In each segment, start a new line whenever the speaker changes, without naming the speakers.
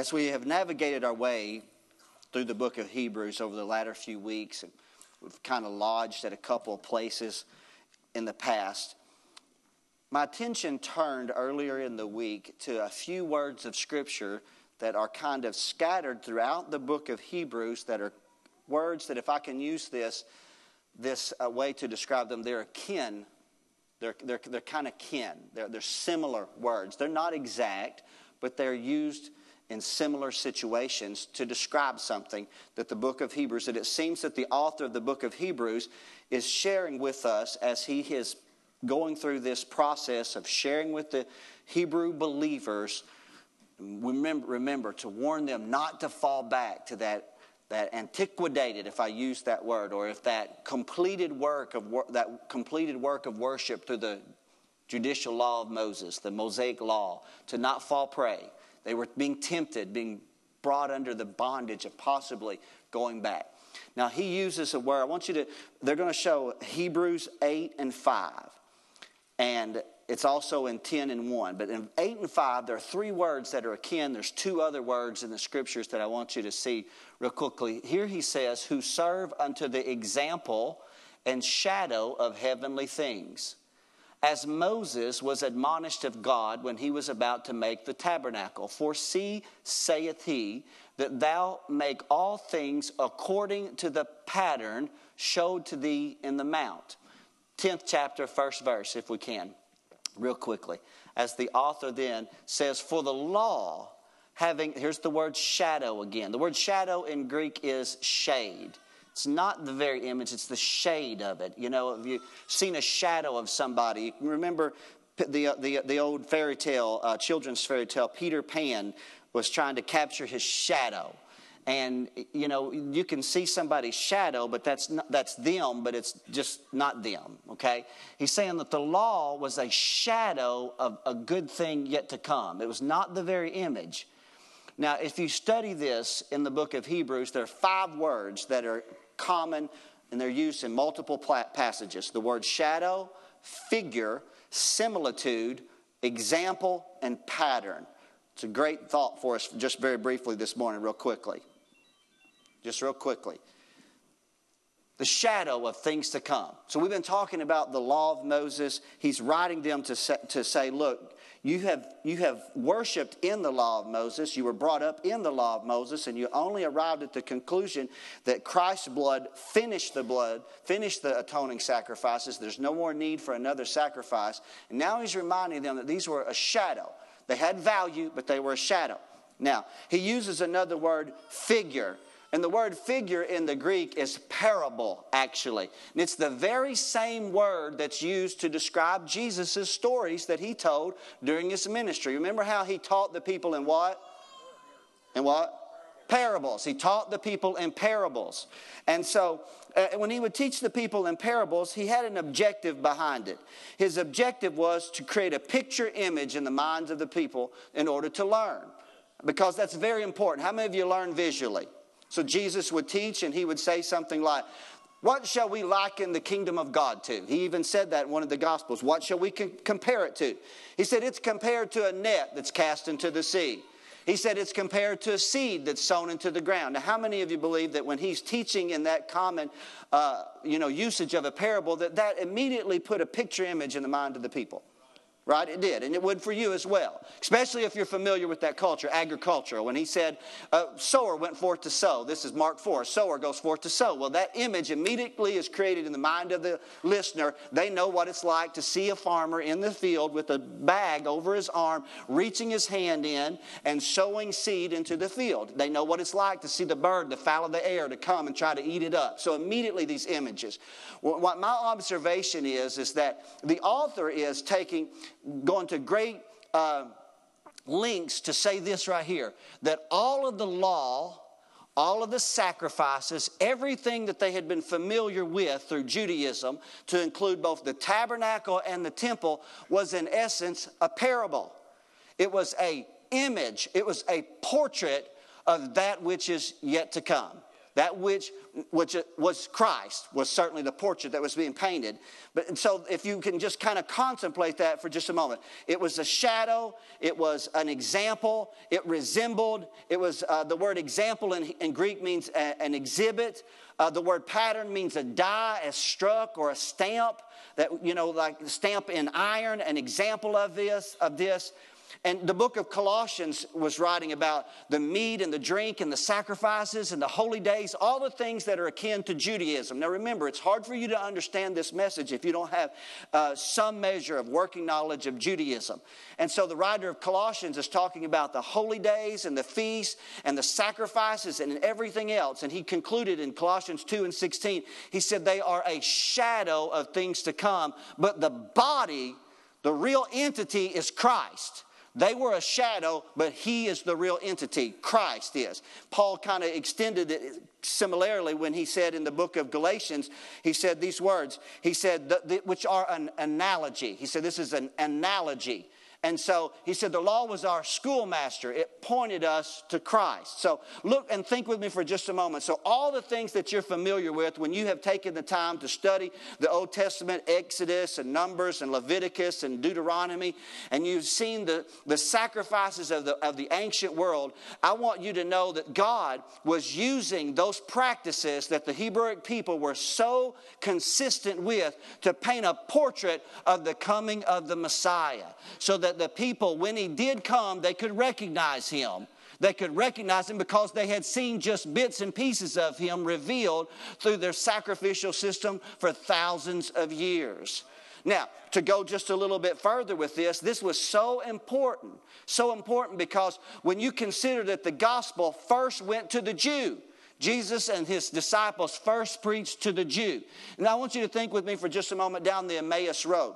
As we have navigated our way through the book of Hebrews over the latter few weeks, and we've kind of lodged at a couple of places in the past, my attention turned earlier in the week to a few words of Scripture that are kind of scattered throughout the book of Hebrews that are words that, if I can use this, this uh, way to describe them, they're akin. They're, they're, they're kind of kin. They're, they're similar words. They're not exact, but they're used in similar situations to describe something that the book of Hebrews, that it seems that the author of the book of Hebrews is sharing with us as he is going through this process of sharing with the Hebrew believers. Remember, remember to warn them not to fall back to that, that antiquated, if I use that word, or if that completed work of that completed work of worship through the judicial law of Moses, the Mosaic law, to not fall prey they were being tempted, being brought under the bondage of possibly going back. Now, he uses a word. I want you to, they're going to show Hebrews 8 and 5. And it's also in 10 and 1. But in 8 and 5, there are three words that are akin. There's two other words in the scriptures that I want you to see real quickly. Here he says, Who serve unto the example and shadow of heavenly things as Moses was admonished of God when he was about to make the tabernacle. For see, saith he, that thou make all things according to the pattern showed to thee in the mount. 10th chapter, first verse, if we can, real quickly. As the author then says, For the law, having, here's the word shadow again. The word shadow in Greek is shade. It's not the very image, it's the shade of it. You know, have you've seen a shadow of somebody? Remember the, the, the old fairy tale, uh, children's fairy tale, Peter Pan was trying to capture his shadow. And, you know, you can see somebody's shadow, but that's, not, that's them, but it's just not them, okay? He's saying that the law was a shadow of a good thing yet to come. It was not the very image. Now, if you study this in the book of Hebrews, there are five words that are common and they're used in multiple passages the word shadow, figure, similitude, example, and pattern. It's a great thought for us, just very briefly this morning, real quickly. Just real quickly. The shadow of things to come. So, we've been talking about the law of Moses. He's writing them to say, to say look, you have, you have worshiped in the law of Moses. You were brought up in the law of Moses, and you only arrived at the conclusion that Christ's blood finished the blood, finished the atoning sacrifices. There's no more need for another sacrifice. And now he's reminding them that these were a shadow. They had value, but they were a shadow. Now, he uses another word, figure. And the word figure in the Greek is parable, actually. And it's the very same word that's used to describe Jesus' stories that he told during his ministry. Remember how he taught the people in what? In what? Parables. He taught the people in parables. And so, uh, when he would teach the people in parables, he had an objective behind it. His objective was to create a picture image in the minds of the people in order to learn. Because that's very important. How many of you learn visually? So Jesus would teach and he would say something like, What shall we liken the kingdom of God to? He even said that in one of the Gospels. What shall we compare it to? He said, It's compared to a net that's cast into the sea. He said it's compared to a seed that's sown into the ground. Now, how many of you believe that when he's teaching in that common, uh, you know, usage of a parable, that that immediately put a picture image in the mind of the people? Right? It did, and it would for you as well, especially if you're familiar with that culture, agricultural. When he said, uh, sower went forth to sow, this is Mark 4, sower goes forth to sow. Well, that image immediately is created in the mind of the listener. They know what it's like to see a farmer in the field with a bag over his arm, reaching his hand in and sowing seed into the field. They know what it's like to see the bird, the fowl of the air, to come and try to eat it up. So immediately these images. What my observation is, is that the author is taking going to great uh, lengths to say this right here that all of the law, all of the sacrifices, everything that they had been familiar with through Judaism, to include both the tabernacle and the temple, was in essence a parable. It was a image, it was a portrait of that which is yet to come. That which, which was Christ was certainly the portrait that was being painted. But so if you can just kind of contemplate that for just a moment, it was a shadow, it was an example, it resembled, it was uh, the word example in, in Greek means a, an exhibit. Uh, the word pattern means a die, a struck, or a stamp that you know, like stamp in iron. An example of this, of this. And the book of Colossians was writing about the meat and the drink and the sacrifices and the holy days, all the things that are akin to Judaism. Now remember, it's hard for you to understand this message if you don't have uh, some measure of working knowledge of Judaism. And so the writer of Colossians is talking about the holy days and the feasts and the sacrifices and everything else. And he concluded in Colossians 2 and 16, he said, They are a shadow of things to come, but the body, the real entity, is Christ. They were a shadow, but he is the real entity. Christ is. Paul kind of extended it similarly when he said in the book of Galatians, he said these words. He said, which are an analogy. He said, this is an analogy. And so he said the law was our schoolmaster. It pointed us to Christ. So look and think with me for just a moment. So, all the things that you're familiar with when you have taken the time to study the Old Testament, Exodus and Numbers and Leviticus and Deuteronomy, and you've seen the, the sacrifices of the, of the ancient world, I want you to know that God was using those practices that the Hebrewic people were so consistent with to paint a portrait of the coming of the Messiah. So that that the people, when he did come, they could recognize him. They could recognize him because they had seen just bits and pieces of him revealed through their sacrificial system for thousands of years. Now, to go just a little bit further with this, this was so important. So important because when you consider that the gospel first went to the Jew, Jesus and his disciples first preached to the Jew. Now, I want you to think with me for just a moment down the Emmaus Road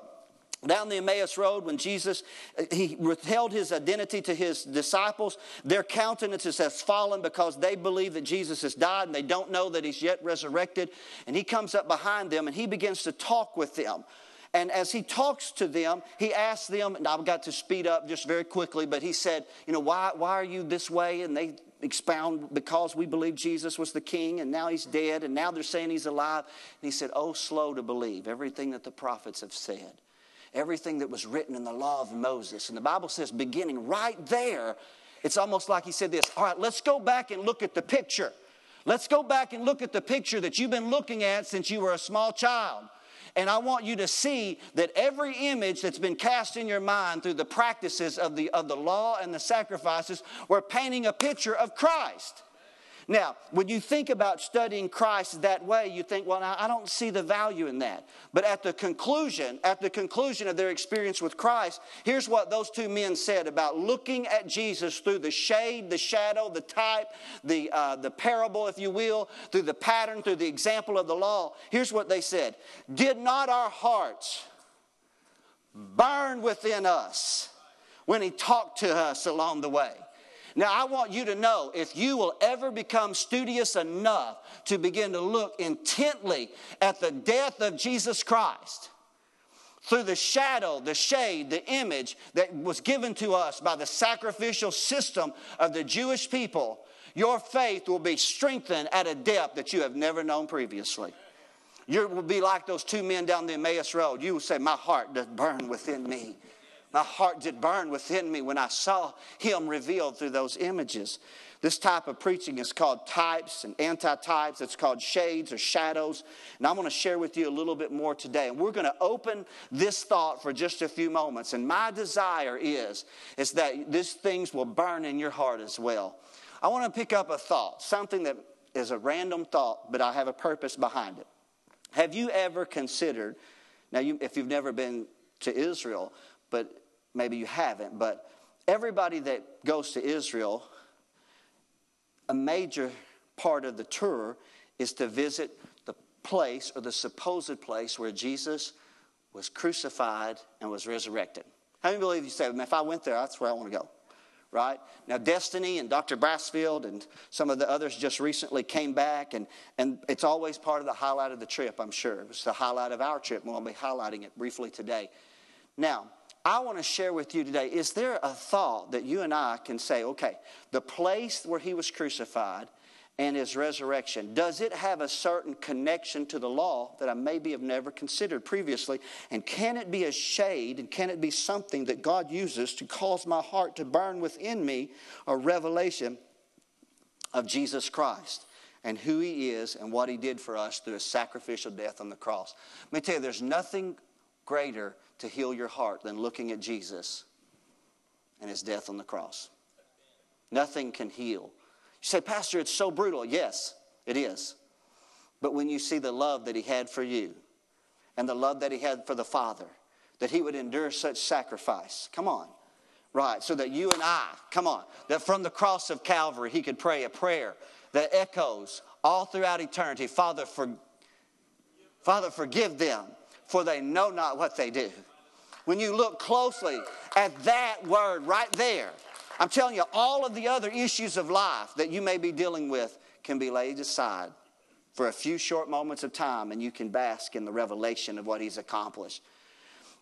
down the Emmaus Road, when Jesus he withheld his identity to his disciples, their countenances has fallen because they believe that Jesus has died and they don't know that he's yet resurrected. And he comes up behind them and he begins to talk with them. And as he talks to them, he asks them, and I've got to speed up just very quickly, but he said, You know, why, why are you this way? And they expound because we believe Jesus was the king and now he's dead and now they're saying he's alive. And he said, Oh, slow to believe everything that the prophets have said everything that was written in the law of Moses. And the Bible says, beginning right there, it's almost like he said this All right, let's go back and look at the picture. Let's go back and look at the picture that you've been looking at since you were a small child. And I want you to see that every image that's been cast in your mind through the practices of the, of the law and the sacrifices, we're painting a picture of Christ. Now, when you think about studying Christ that way, you think, well, I don't see the value in that. But at the conclusion, at the conclusion of their experience with Christ, here's what those two men said about looking at Jesus through the shade, the shadow, the type, the, uh, the parable, if you will, through the pattern, through the example of the law. Here's what they said Did not our hearts burn within us when he talked to us along the way? Now, I want you to know if you will ever become studious enough to begin to look intently at the death of Jesus Christ through the shadow, the shade, the image that was given to us by the sacrificial system of the Jewish people, your faith will be strengthened at a depth that you have never known previously. You will be like those two men down the Emmaus Road. You will say, My heart does burn within me. My heart did burn within me when I saw him revealed through those images. This type of preaching is called types and anti-types. It's called shades or shadows. And I'm going to share with you a little bit more today. And we're going to open this thought for just a few moments. And my desire is, is that these things will burn in your heart as well. I want to pick up a thought, something that is a random thought, but I have a purpose behind it. Have you ever considered, now you, if you've never been to Israel, but maybe you haven't, but everybody that goes to Israel, a major part of the tour is to visit the place or the supposed place where Jesus was crucified and was resurrected. How many believe you say, if I went there, that's where I want to go? Right? Now, Destiny and Dr. Brassfield and some of the others just recently came back, and, and it's always part of the highlight of the trip, I'm sure. It was the highlight of our trip, and we'll be highlighting it briefly today. Now, I want to share with you today is there a thought that you and I can say, okay, the place where he was crucified and his resurrection? Does it have a certain connection to the law that I maybe have never considered previously? And can it be a shade and can it be something that God uses to cause my heart to burn within me a revelation of Jesus Christ? And who he is and what he did for us through his sacrificial death on the cross. Let me tell you, there's nothing greater to heal your heart than looking at Jesus and his death on the cross. Nothing can heal you say, Pastor, it's so brutal. Yes, it is. But when you see the love that he had for you and the love that he had for the Father, that he would endure such sacrifice, come on. Right, so that you and I, come on, that from the cross of Calvary, he could pray a prayer that echoes all throughout eternity Father, for, Father, forgive them, for they know not what they do. When you look closely at that word right there, I'm telling you, all of the other issues of life that you may be dealing with can be laid aside for a few short moments of time, and you can bask in the revelation of what He's accomplished.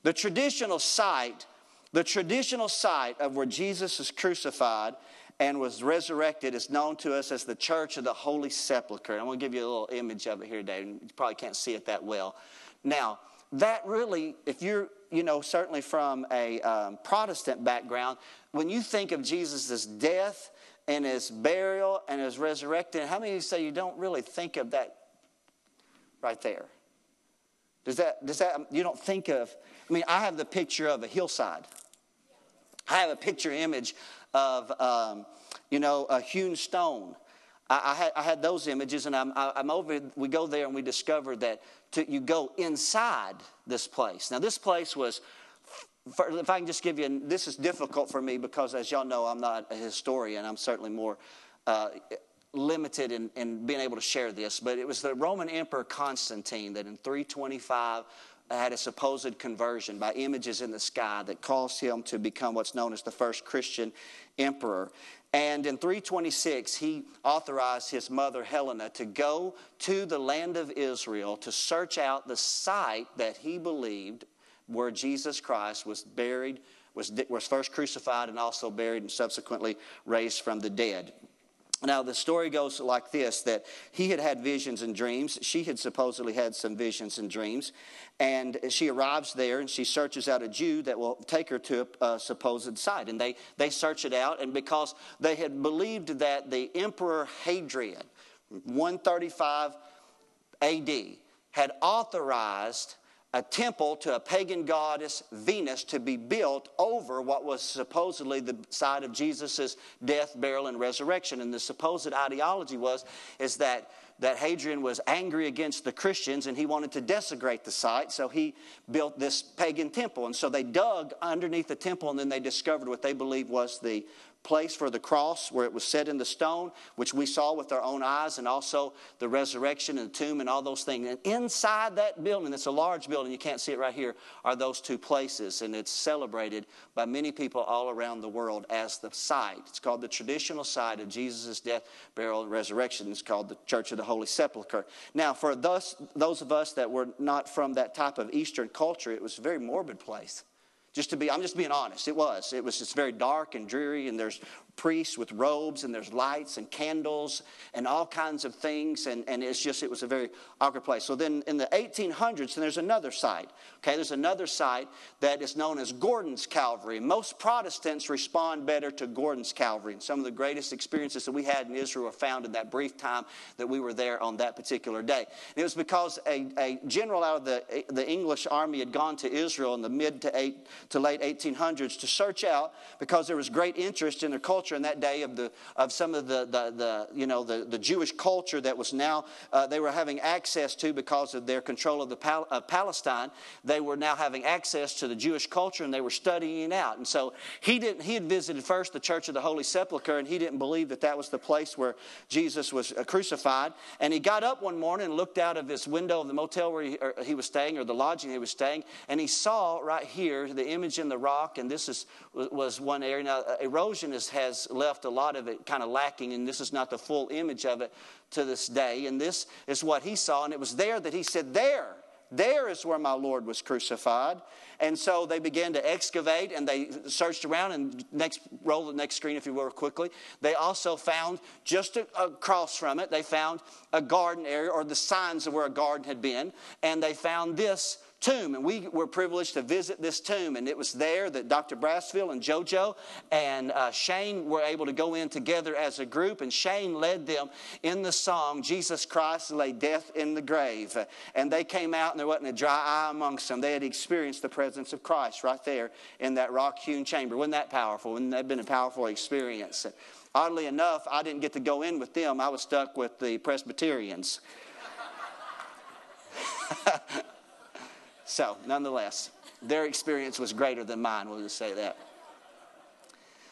The traditional site, the traditional site of where Jesus is crucified and was resurrected is known to us as the Church of the Holy Sepulchre. I'm going to give you a little image of it here, Dave. You probably can't see it that well. Now, that really, if you're, you know, certainly from a um, Protestant background, when you think of Jesus' death and his burial and his resurrection, how many of you say you don't really think of that right there? Does that, does that, you don't think of, I mean, I have the picture of a hillside. I have a picture image of, um, you know, a hewn stone. I, I, had, I had those images, and I'm, I, am over, we go there and we discover that to, you go inside this place. Now, this place was if I can just give you, this is difficult for me because, as y'all know, I'm not a historian. I'm certainly more uh, limited in, in, being able to share this. But it was the Roman Emperor Constantine that in 325 had a supposed conversion by images in the sky that caused him to become what's known as the first Christian emperor. And in 326, he authorized his mother Helena to go to the land of Israel to search out the site that he believed where Jesus Christ was buried, was, was first crucified, and also buried and subsequently raised from the dead. Now, the story goes like this that he had had visions and dreams. She had supposedly had some visions and dreams. And she arrives there and she searches out a Jew that will take her to a, supposed site. And they, they search it out. And because they had believed that the Emperor Hadrian, 135 AD, had authorized a temple to a pagan goddess Venus to be built over what was supposedly the site of Jesus' death, burial, and resurrection. And the supposed ideology was is that that Hadrian was angry against the Christians and he wanted to desecrate the site, so he built this pagan temple. And so they dug underneath the temple and then they discovered what they believed was the place for the cross where it was set in the stone, which we saw with our own eyes, and also the resurrection and the tomb and all those things. And inside that building, it's a large building, you can't see it right here, are those two places. And it's celebrated by many people all around the world as the site. It's called the traditional site of Jesus' death, burial, and resurrection. It's called the Church of the Holy Sepulchre. Now, for those, those of us that were not from that type of Eastern culture, it was a very morbid place. Just to be, I'm just being honest. It was. It was just very dark and dreary, and there's priests with robes, and there's lights and candles and all kinds of things, and, and it's just, it was a very awkward place. So then in the 1800s, and there's another site. Okay, there's another site that is known as Gordon's Calvary. Most Protestants respond better to Gordon's Calvary, and some of the greatest experiences that we had in Israel were found in that brief time that we were there on that particular day. And it was because a, a general out of the, the English army had gone to Israel in the mid to eight to late 1800s to search out because there was great interest in their culture in that day of, the, of some of the, the, the you know, the, the Jewish culture that was now, uh, they were having access to because of their control of, the Pal- of Palestine. They were now having access to the Jewish culture and they were studying out. And so he, didn't, he had visited first the Church of the Holy Sepulchre and he didn't believe that that was the place where Jesus was uh, crucified. And he got up one morning and looked out of his window of the motel where he, he was staying or the lodging he was staying and he saw right here the image in the rock, and this is, was one area. Now, uh, erosion is, has left a lot of it kind of lacking, and this is not the full image of it to this day. And this is what he saw, and it was there that he said, There, There is where my Lord was crucified. And so they began to excavate and they searched around. And next, roll the next screen if you will, quickly. They also found just across from it, they found a garden area or the signs of where a garden had been. And they found this tomb. And we were privileged to visit this tomb. And it was there that Dr. Brassfield and JoJo and uh, Shane were able to go in together as a group. And Shane led them in the song, Jesus Christ lay death in the grave. And they came out and there wasn't a dry eye amongst them. They had experienced the presence of Christ right there in that rock hewn chamber. Wasn't that powerful? Wouldn't that have been a powerful experience? Oddly enough, I didn't get to go in with them. I was stuck with the Presbyterians. So, nonetheless, their experience was greater than mine, we'll just say that.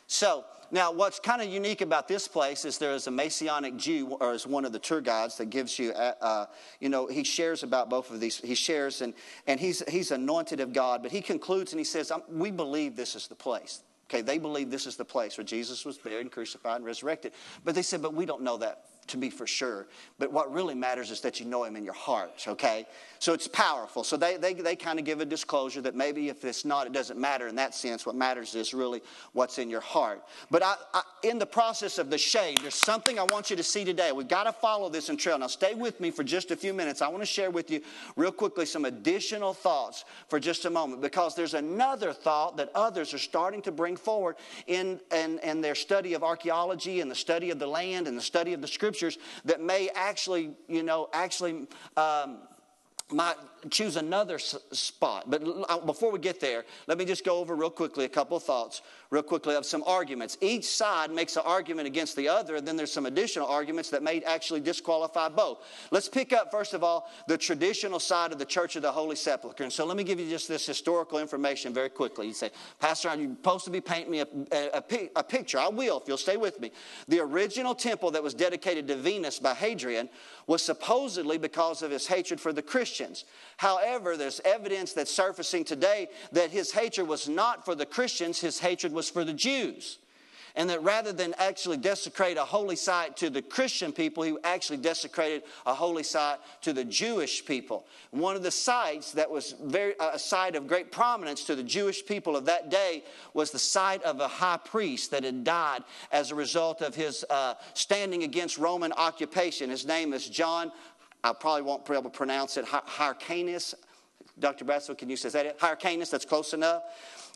So, now what's kind of unique about this place is there is a Messianic Jew, or is one of the tour guides that gives you, uh, uh, you know, he shares about both of these. He shares, and, and he's, he's anointed of God, but he concludes and he says, We believe this is the place. Okay, they believe this is the place where Jesus was buried and crucified and resurrected. But they said, But we don't know that to be for sure. But what really matters is that you know him in your heart, okay? So it's powerful. So they, they, they kind of give a disclosure that maybe if it's not, it doesn't matter in that sense. What matters is really what's in your heart. But I, I, in the process of the shade, there's something I want you to see today. We've got to follow this in trail. Now, stay with me for just a few minutes. I want to share with you, real quickly, some additional thoughts for just a moment because there's another thought that others are starting to bring forward in, in, in their study of archaeology and the study of the land and the study of the scripture scriptures that may actually, you know, actually um, might choose another spot. But before we get there, let me just go over real quickly a couple of thoughts, real quickly, of some arguments. Each side makes an argument against the other, and then there's some additional arguments that may actually disqualify both. Let's pick up, first of all, the traditional side of the Church of the Holy Sepulchre. And so let me give you just this historical information very quickly. You say, Pastor, you're supposed to be painting me a, a, a picture. I will, if you'll stay with me. The original temple that was dedicated to Venus by Hadrian was supposedly because of his hatred for the Christians. However, there's evidence that's surfacing today that his hatred was not for the Christians, his hatred was for the Jews. And that rather than actually desecrate a holy site to the Christian people, he actually desecrated a holy site to the Jewish people. One of the sites that was very, a site of great prominence to the Jewish people of that day was the site of a high priest that had died as a result of his uh, standing against Roman occupation. His name is John I probably won't be able to pronounce it. Hyrcanus. Dr. Brassel, can you say that? Hyrcanus, that's close enough.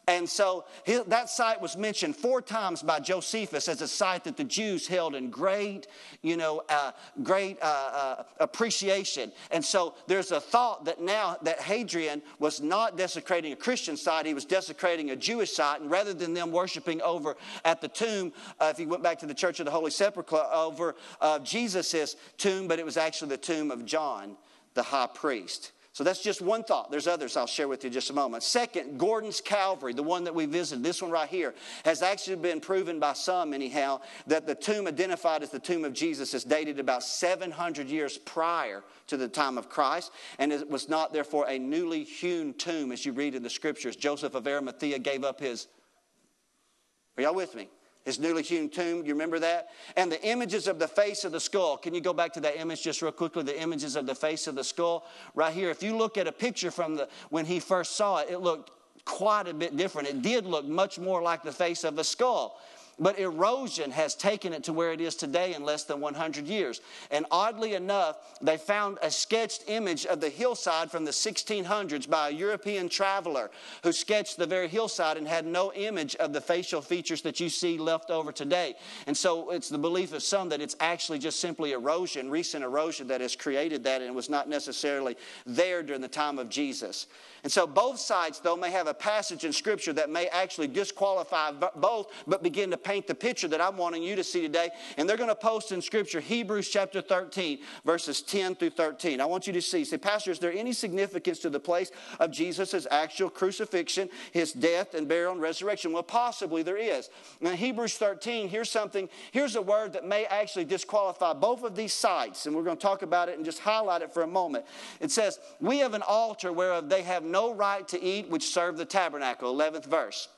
And so that site was mentioned four times by Josephus as a site that the Jews held in great, you know, uh, great uh, uh, appreciation. And so there's a thought that now that Hadrian was not desecrating a Christian site, he was desecrating a Jewish site. And rather than them worshiping over at the tomb, uh, if you went back to the Church of the Holy Sepulchre, over uh, Jesus' tomb, but it was actually the tomb of John, the high priest. So that's just one thought. There's others I'll share with you in just a moment. Second, Gordon's Calvary, the one that we visited, this one right here, has actually been proven by some, anyhow, that the tomb identified as the tomb of Jesus is dated about 700 years prior to the time of Christ, and it was not, therefore, a newly hewn tomb, as you read in the scriptures. Joseph of Arimathea gave up his. Are y'all with me? His newly hewn tomb. You remember that? And the images of the face of the skull. Can you go back to that image just real quickly? The images of the face of the skull. Right here. If you look at a picture from the when he first saw it, it looked quite a bit different. It did look much more like the face of a skull. But erosion has taken it to where it is today in less than 100 years. And oddly enough, they found a sketched image of the hillside from the 1600s by a European traveler who sketched the very hillside and had no image of the facial features that you see left over today. And so it's the belief of some that it's actually just simply erosion, recent erosion, that has created that and was not necessarily there during the time of Jesus. And so both sides, though, may have a passage in Scripture that may actually disqualify both, but begin to paint the picture that I'm wanting you to see today. And they're going to post in Scripture Hebrews chapter 13, verses 10 through 13. I want you to see. Say, Pastor, is there any significance to the place of Jesus' actual crucifixion, his death and burial and resurrection? Well, possibly there is. Now, Hebrews 13, here's something, here's a word that may actually disqualify both of these sites. And we're going to talk about it and just highlight it for a moment. It says, We have an altar whereof they have no right to eat which serve the tabernacle. 11th verse.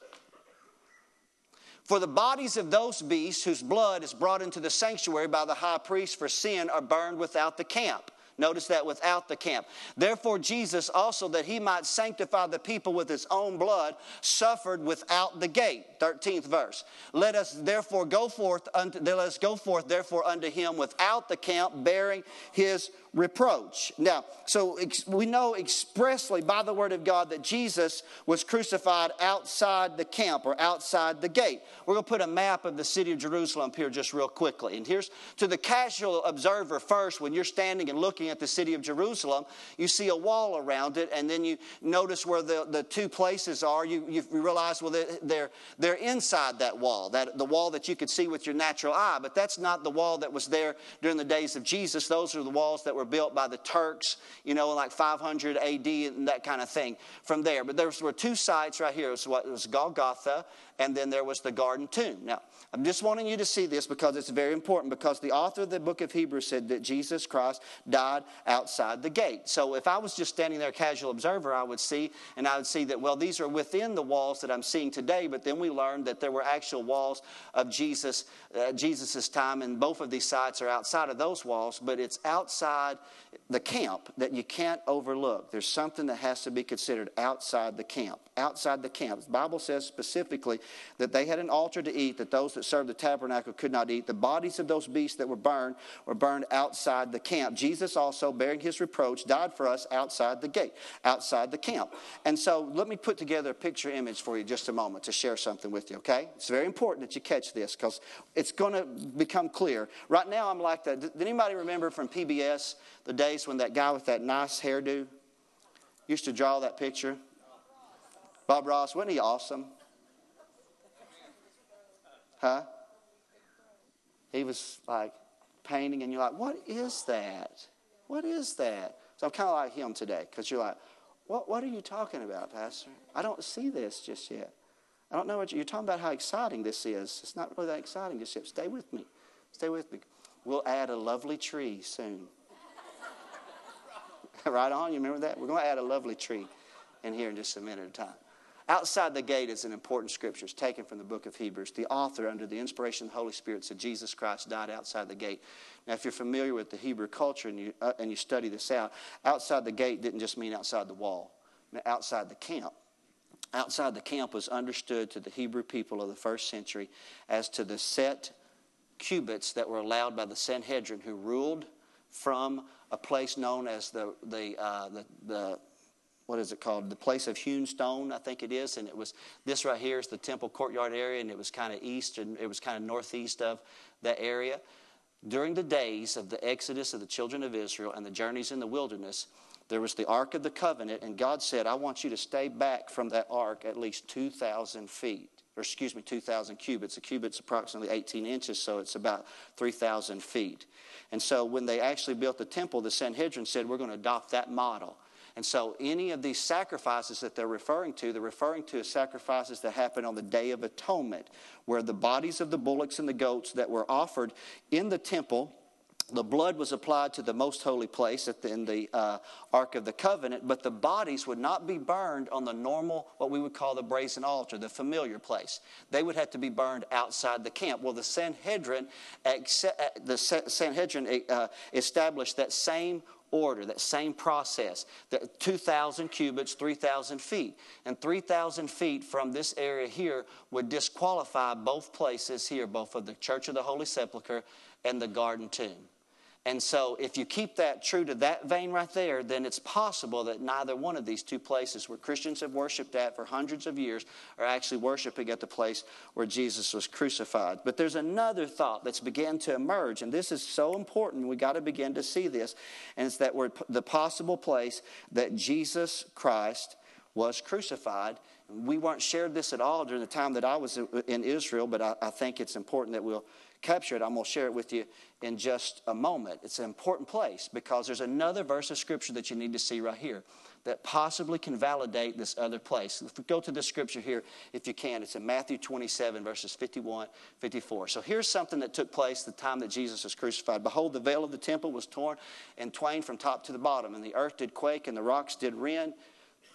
For the bodies of those beasts whose blood is brought into the sanctuary by the high priest for sin are burned without the camp. Notice that without the camp. Therefore, Jesus also, that he might sanctify the people with his own blood, suffered without the gate. 13th verse. Let us therefore go forth unto, let us go forth therefore unto him without the camp, bearing his reproach. Now, so ex- we know expressly by the word of God that Jesus was crucified outside the camp or outside the gate. We're going to put a map of the city of Jerusalem here just real quickly. And here's to the casual observer first, when you're standing and looking at the city of Jerusalem, you see a wall around it, and then you notice where the, the two places are. You, you realize, well, they're, they're inside that wall, that, the wall that you could see with your natural eye, but that's not the wall that was there during the days of Jesus. Those are the walls that were built by the Turks, you know, like 500 AD and that kind of thing from there. But there were two sites right here. It was, what, it was Golgotha and then there was the garden tomb. Now, I'm just wanting you to see this because it's very important because the author of the book of Hebrews said that Jesus Christ died outside the gate. So if I was just standing there, casual observer, I would see, and I would see that, well, these are within the walls that I'm seeing today, but then we learned that there were actual walls of Jesus, uh, Jesus's time, and both of these sites are outside of those walls, but it's outside the camp that you can't overlook. There's something that has to be considered outside the camp. Outside the camp. The Bible says specifically that they had an altar to eat that those that served the tabernacle could not eat. The bodies of those beasts that were burned were burned outside the camp. Jesus also, bearing his reproach, died for us outside the gate, outside the camp. And so let me put together a picture image for you just a moment to share something with you, okay? It's very important that you catch this because it's going to become clear. Right now, I'm like that. Did anybody remember from PBS the days when that guy with that nice hairdo used to draw that picture? Bob Ross, wasn't he awesome? Huh? He was like painting, and you're like, what is that? What is that? So I'm kind of like him today because you're like, what, what are you talking about, Pastor? I don't see this just yet. I don't know what you're talking about how exciting this is. It's not really that exciting just yet. Stay with me. Stay with me. We'll add a lovely tree soon. right on? You remember that? We're going to add a lovely tree in here in just a minute of time. Outside the gate is an important scripture. It's taken from the book of Hebrews. The author, under the inspiration of the Holy Spirit, said Jesus Christ died outside the gate. Now, if you're familiar with the Hebrew culture and you, uh, and you study this out, outside the gate didn't just mean outside the wall, outside the camp. Outside the camp was understood to the Hebrew people of the first century as to the set cubits that were allowed by the Sanhedrin, who ruled from a place known as the, the, uh, the, the what is it called? The place of hewn stone, I think it is. And it was this right here is the temple courtyard area, and it was kind of east and it was kind of northeast of that area. During the days of the exodus of the children of Israel and the journeys in the wilderness, there was the Ark of the Covenant, and God said, I want you to stay back from that ark at least 2,000 feet, or excuse me, 2,000 cubits. A cubit's approximately 18 inches, so it's about 3,000 feet. And so when they actually built the temple, the Sanhedrin said, We're going to adopt that model. And so, any of these sacrifices that they're referring to, they're referring to sacrifices that happen on the Day of Atonement, where the bodies of the bullocks and the goats that were offered in the temple the blood was applied to the most holy place the, in the uh, Ark of the Covenant, but the bodies would not be burned on the normal, what we would call the brazen altar, the familiar place. They would have to be burned outside the camp. Well, the Sanhedrin, the Sanhedrin uh, established that same order, that same process, that 2,000 cubits, 3,000 feet. And 3,000 feet from this area here would disqualify both places here, both of the Church of the Holy Sepulchre and the Garden Tomb. And so, if you keep that true to that vein right there, then it's possible that neither one of these two places where Christians have worshiped at for hundreds of years are actually worshiping at the place where Jesus was crucified. But there's another thought that's began to emerge, and this is so important. We got to begin to see this, and it's that we're the possible place that Jesus Christ was crucified. We weren't shared this at all during the time that I was in Israel, but I, I think it's important that we'll capture it. I'm going to share it with you in just a moment. It's an important place because there's another verse of Scripture that you need to see right here that possibly can validate this other place. If we go to the Scripture here, if you can, it's in Matthew 27, verses 51, 54. So here's something that took place the time that Jesus was crucified. Behold, the veil of the temple was torn in twain from top to the bottom, and the earth did quake, and the rocks did rend.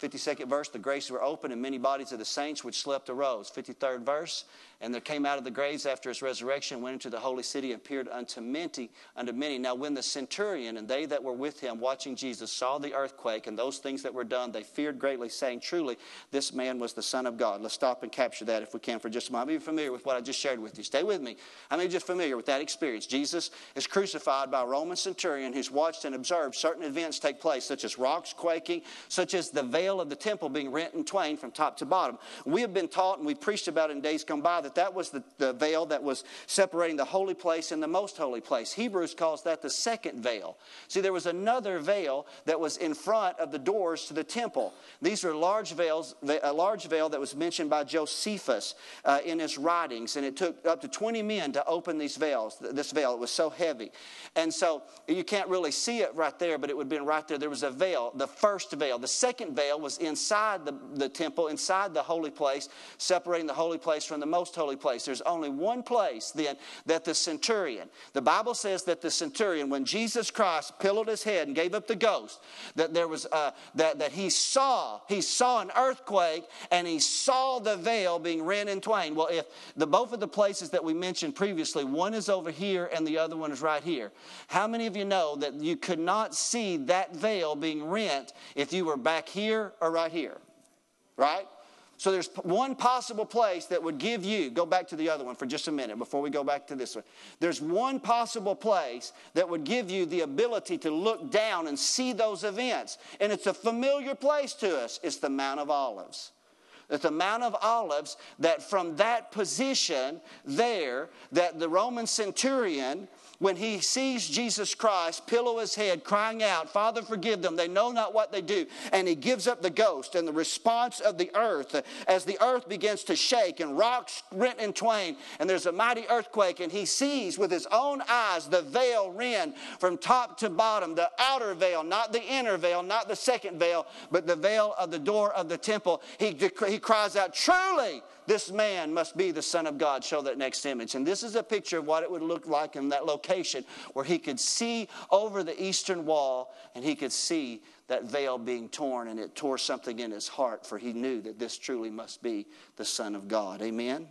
52nd verse, the graves were open, and many bodies of the saints which slept arose. 53rd verse, and there came out of the graves after his resurrection, went into the holy city, and appeared unto many, unto many. Now, when the centurion and they that were with him watching Jesus saw the earthquake and those things that were done, they feared greatly, saying, Truly, this man was the Son of God. Let's stop and capture that if we can for just a moment. Are you familiar with what I just shared with you? Stay with me. I mean, just familiar with that experience. Jesus is crucified by a Roman centurion who's watched and observed certain events take place, such as rocks quaking, such as the veil of the temple being rent in twain from top to bottom. We have been taught and we've preached about it in days gone by that that was the, the veil that was separating the holy place and the most holy place. Hebrews calls that the second veil. See, there was another veil that was in front of the doors to the temple. These are large veils, a large veil that was mentioned by Josephus uh, in his writings, and it took up to 20 men to open these veils. This veil, it was so heavy. And so you can't really see it right there, but it would have been right there. There was a veil, the first veil. The second veil was inside the, the temple, inside the holy place, separating the holy place from the most holy place. There's only one place then that the centurion, the Bible says that the centurion, when Jesus Christ pillowed his head and gave up the ghost, that there was uh, that that he saw he saw an earthquake and he saw the veil being rent in twain. Well, if the both of the places that we mentioned previously, one is over here and the other one is right here. How many of you know that you could not see that veil being rent if you were back here or right here? Right? So there's one possible place that would give you, go back to the other one for just a minute before we go back to this one. There's one possible place that would give you the ability to look down and see those events. And it's a familiar place to us. It's the Mount of Olives. It's the Mount of Olives that from that position there, that the Roman centurion when he sees Jesus Christ pillow his head, crying out, Father, forgive them. They know not what they do. And he gives up the ghost. And the response of the earth, uh, as the earth begins to shake and rocks rent in twain, and there's a mighty earthquake, and he sees with his own eyes the veil rend from top to bottom, the outer veil, not the inner veil, not the second veil, but the veil of the door of the temple. He, he cries out, Truly, this man must be the Son of God. Show that next image. And this is a picture of what it would look like in that location where he could see over the eastern wall and he could see that veil being torn and it tore something in his heart for he knew that this truly must be the Son of God. Amen.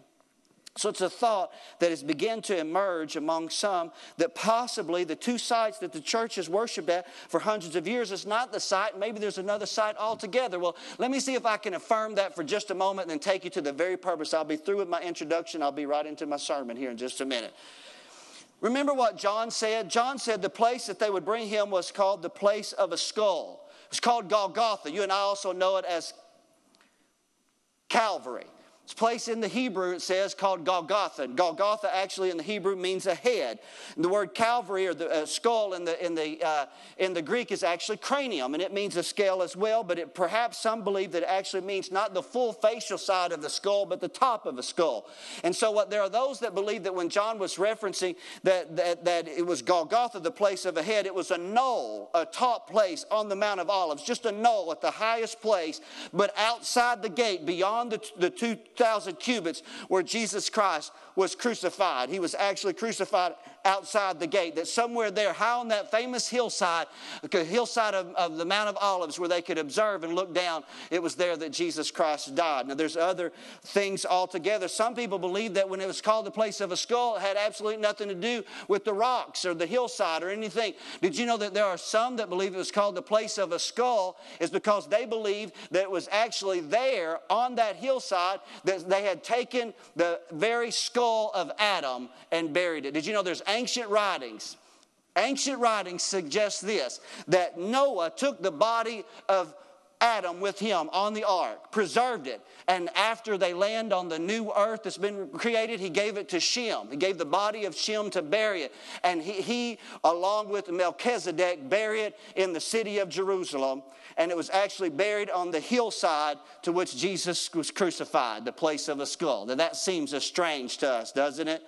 So it's a thought that has begun to emerge among some that possibly the two sites that the church has worshiped at for hundreds of years is not the site. Maybe there's another site altogether. Well, let me see if I can affirm that for just a moment and then take you to the very purpose. I'll be through with my introduction. I'll be right into my sermon here in just a minute. Remember what John said? John said the place that they would bring him was called the place of a skull. It's called Golgotha. You and I also know it as Calvary. It's place in the Hebrew, it says, called Golgotha. And Golgotha actually in the Hebrew means a head. And the word Calvary or the uh, skull in the, in, the, uh, in the Greek is actually cranium, and it means a scale as well, but it, perhaps some believe that it actually means not the full facial side of the skull, but the top of a skull. And so what, there are those that believe that when John was referencing that, that, that it was Golgotha, the place of a head, it was a knoll, a top place on the Mount of Olives, just a knoll at the highest place, but outside the gate, beyond the, the two 2,000 cubits where Jesus Christ was crucified. He was actually crucified outside the gate, that somewhere there, high on that famous hillside, the hillside of, of the Mount of Olives, where they could observe and look down, it was there that Jesus Christ died. Now, there's other things altogether. Some people believe that when it was called the place of a skull, it had absolutely nothing to do with the rocks or the hillside or anything. Did you know that there are some that believe it was called the place of a skull is because they believe that it was actually there on that hillside that they had taken the very skull of Adam and buried it. Did you know there's ancient writings. Ancient writings suggest this that Noah took the body of Adam with him on the ark, preserved it, and after they land on the new earth that's been created, he gave it to Shem. He gave the body of Shem to bury it. And he, he along with Melchizedek, buried it in the city of Jerusalem. And it was actually buried on the hillside to which Jesus was crucified, the place of a skull. Now that seems strange to us, doesn't it?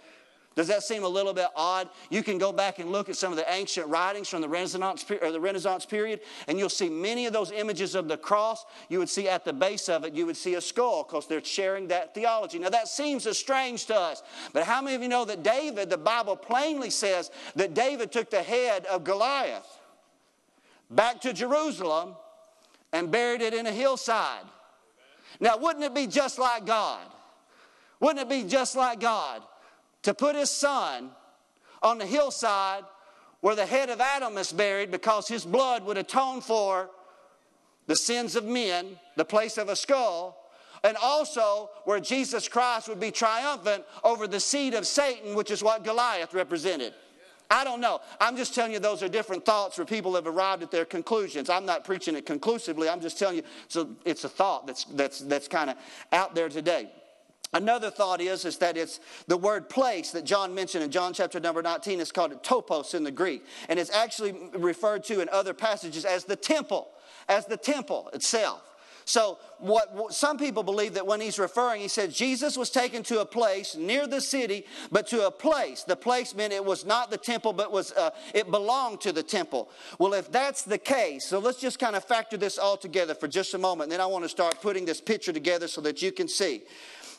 Does that seem a little bit odd? You can go back and look at some of the ancient writings from the Renaissance, the Renaissance period, and you'll see many of those images of the cross. You would see at the base of it, you would see a skull because they're sharing that theology. Now, that seems strange to us, but how many of you know that David, the Bible plainly says that David took the head of Goliath back to Jerusalem and buried it in a hillside? Now, wouldn't it be just like God? Wouldn't it be just like God to put his son on the hillside where the head of Adam is buried because his blood would atone for the sins of men, the place of a skull, and also where Jesus Christ would be triumphant over the seed of Satan, which is what Goliath represented. I don't know. I'm just telling you those are different thoughts where people have arrived at their conclusions. I'm not preaching it conclusively. I'm just telling you so it's a thought that's that's that's kind of out there today. Another thought is, is that it's the word place that John mentioned in John chapter number 19 is called topos in the Greek. And it's actually referred to in other passages as the temple, as the temple itself. So, what, some people believe that when he's referring, he said Jesus was taken to a place near the city, but to a place. The place meant it was not the temple, but was uh, it belonged to the temple. Well, if that's the case, so let's just kind of factor this all together for just a moment. And then I want to start putting this picture together so that you can see.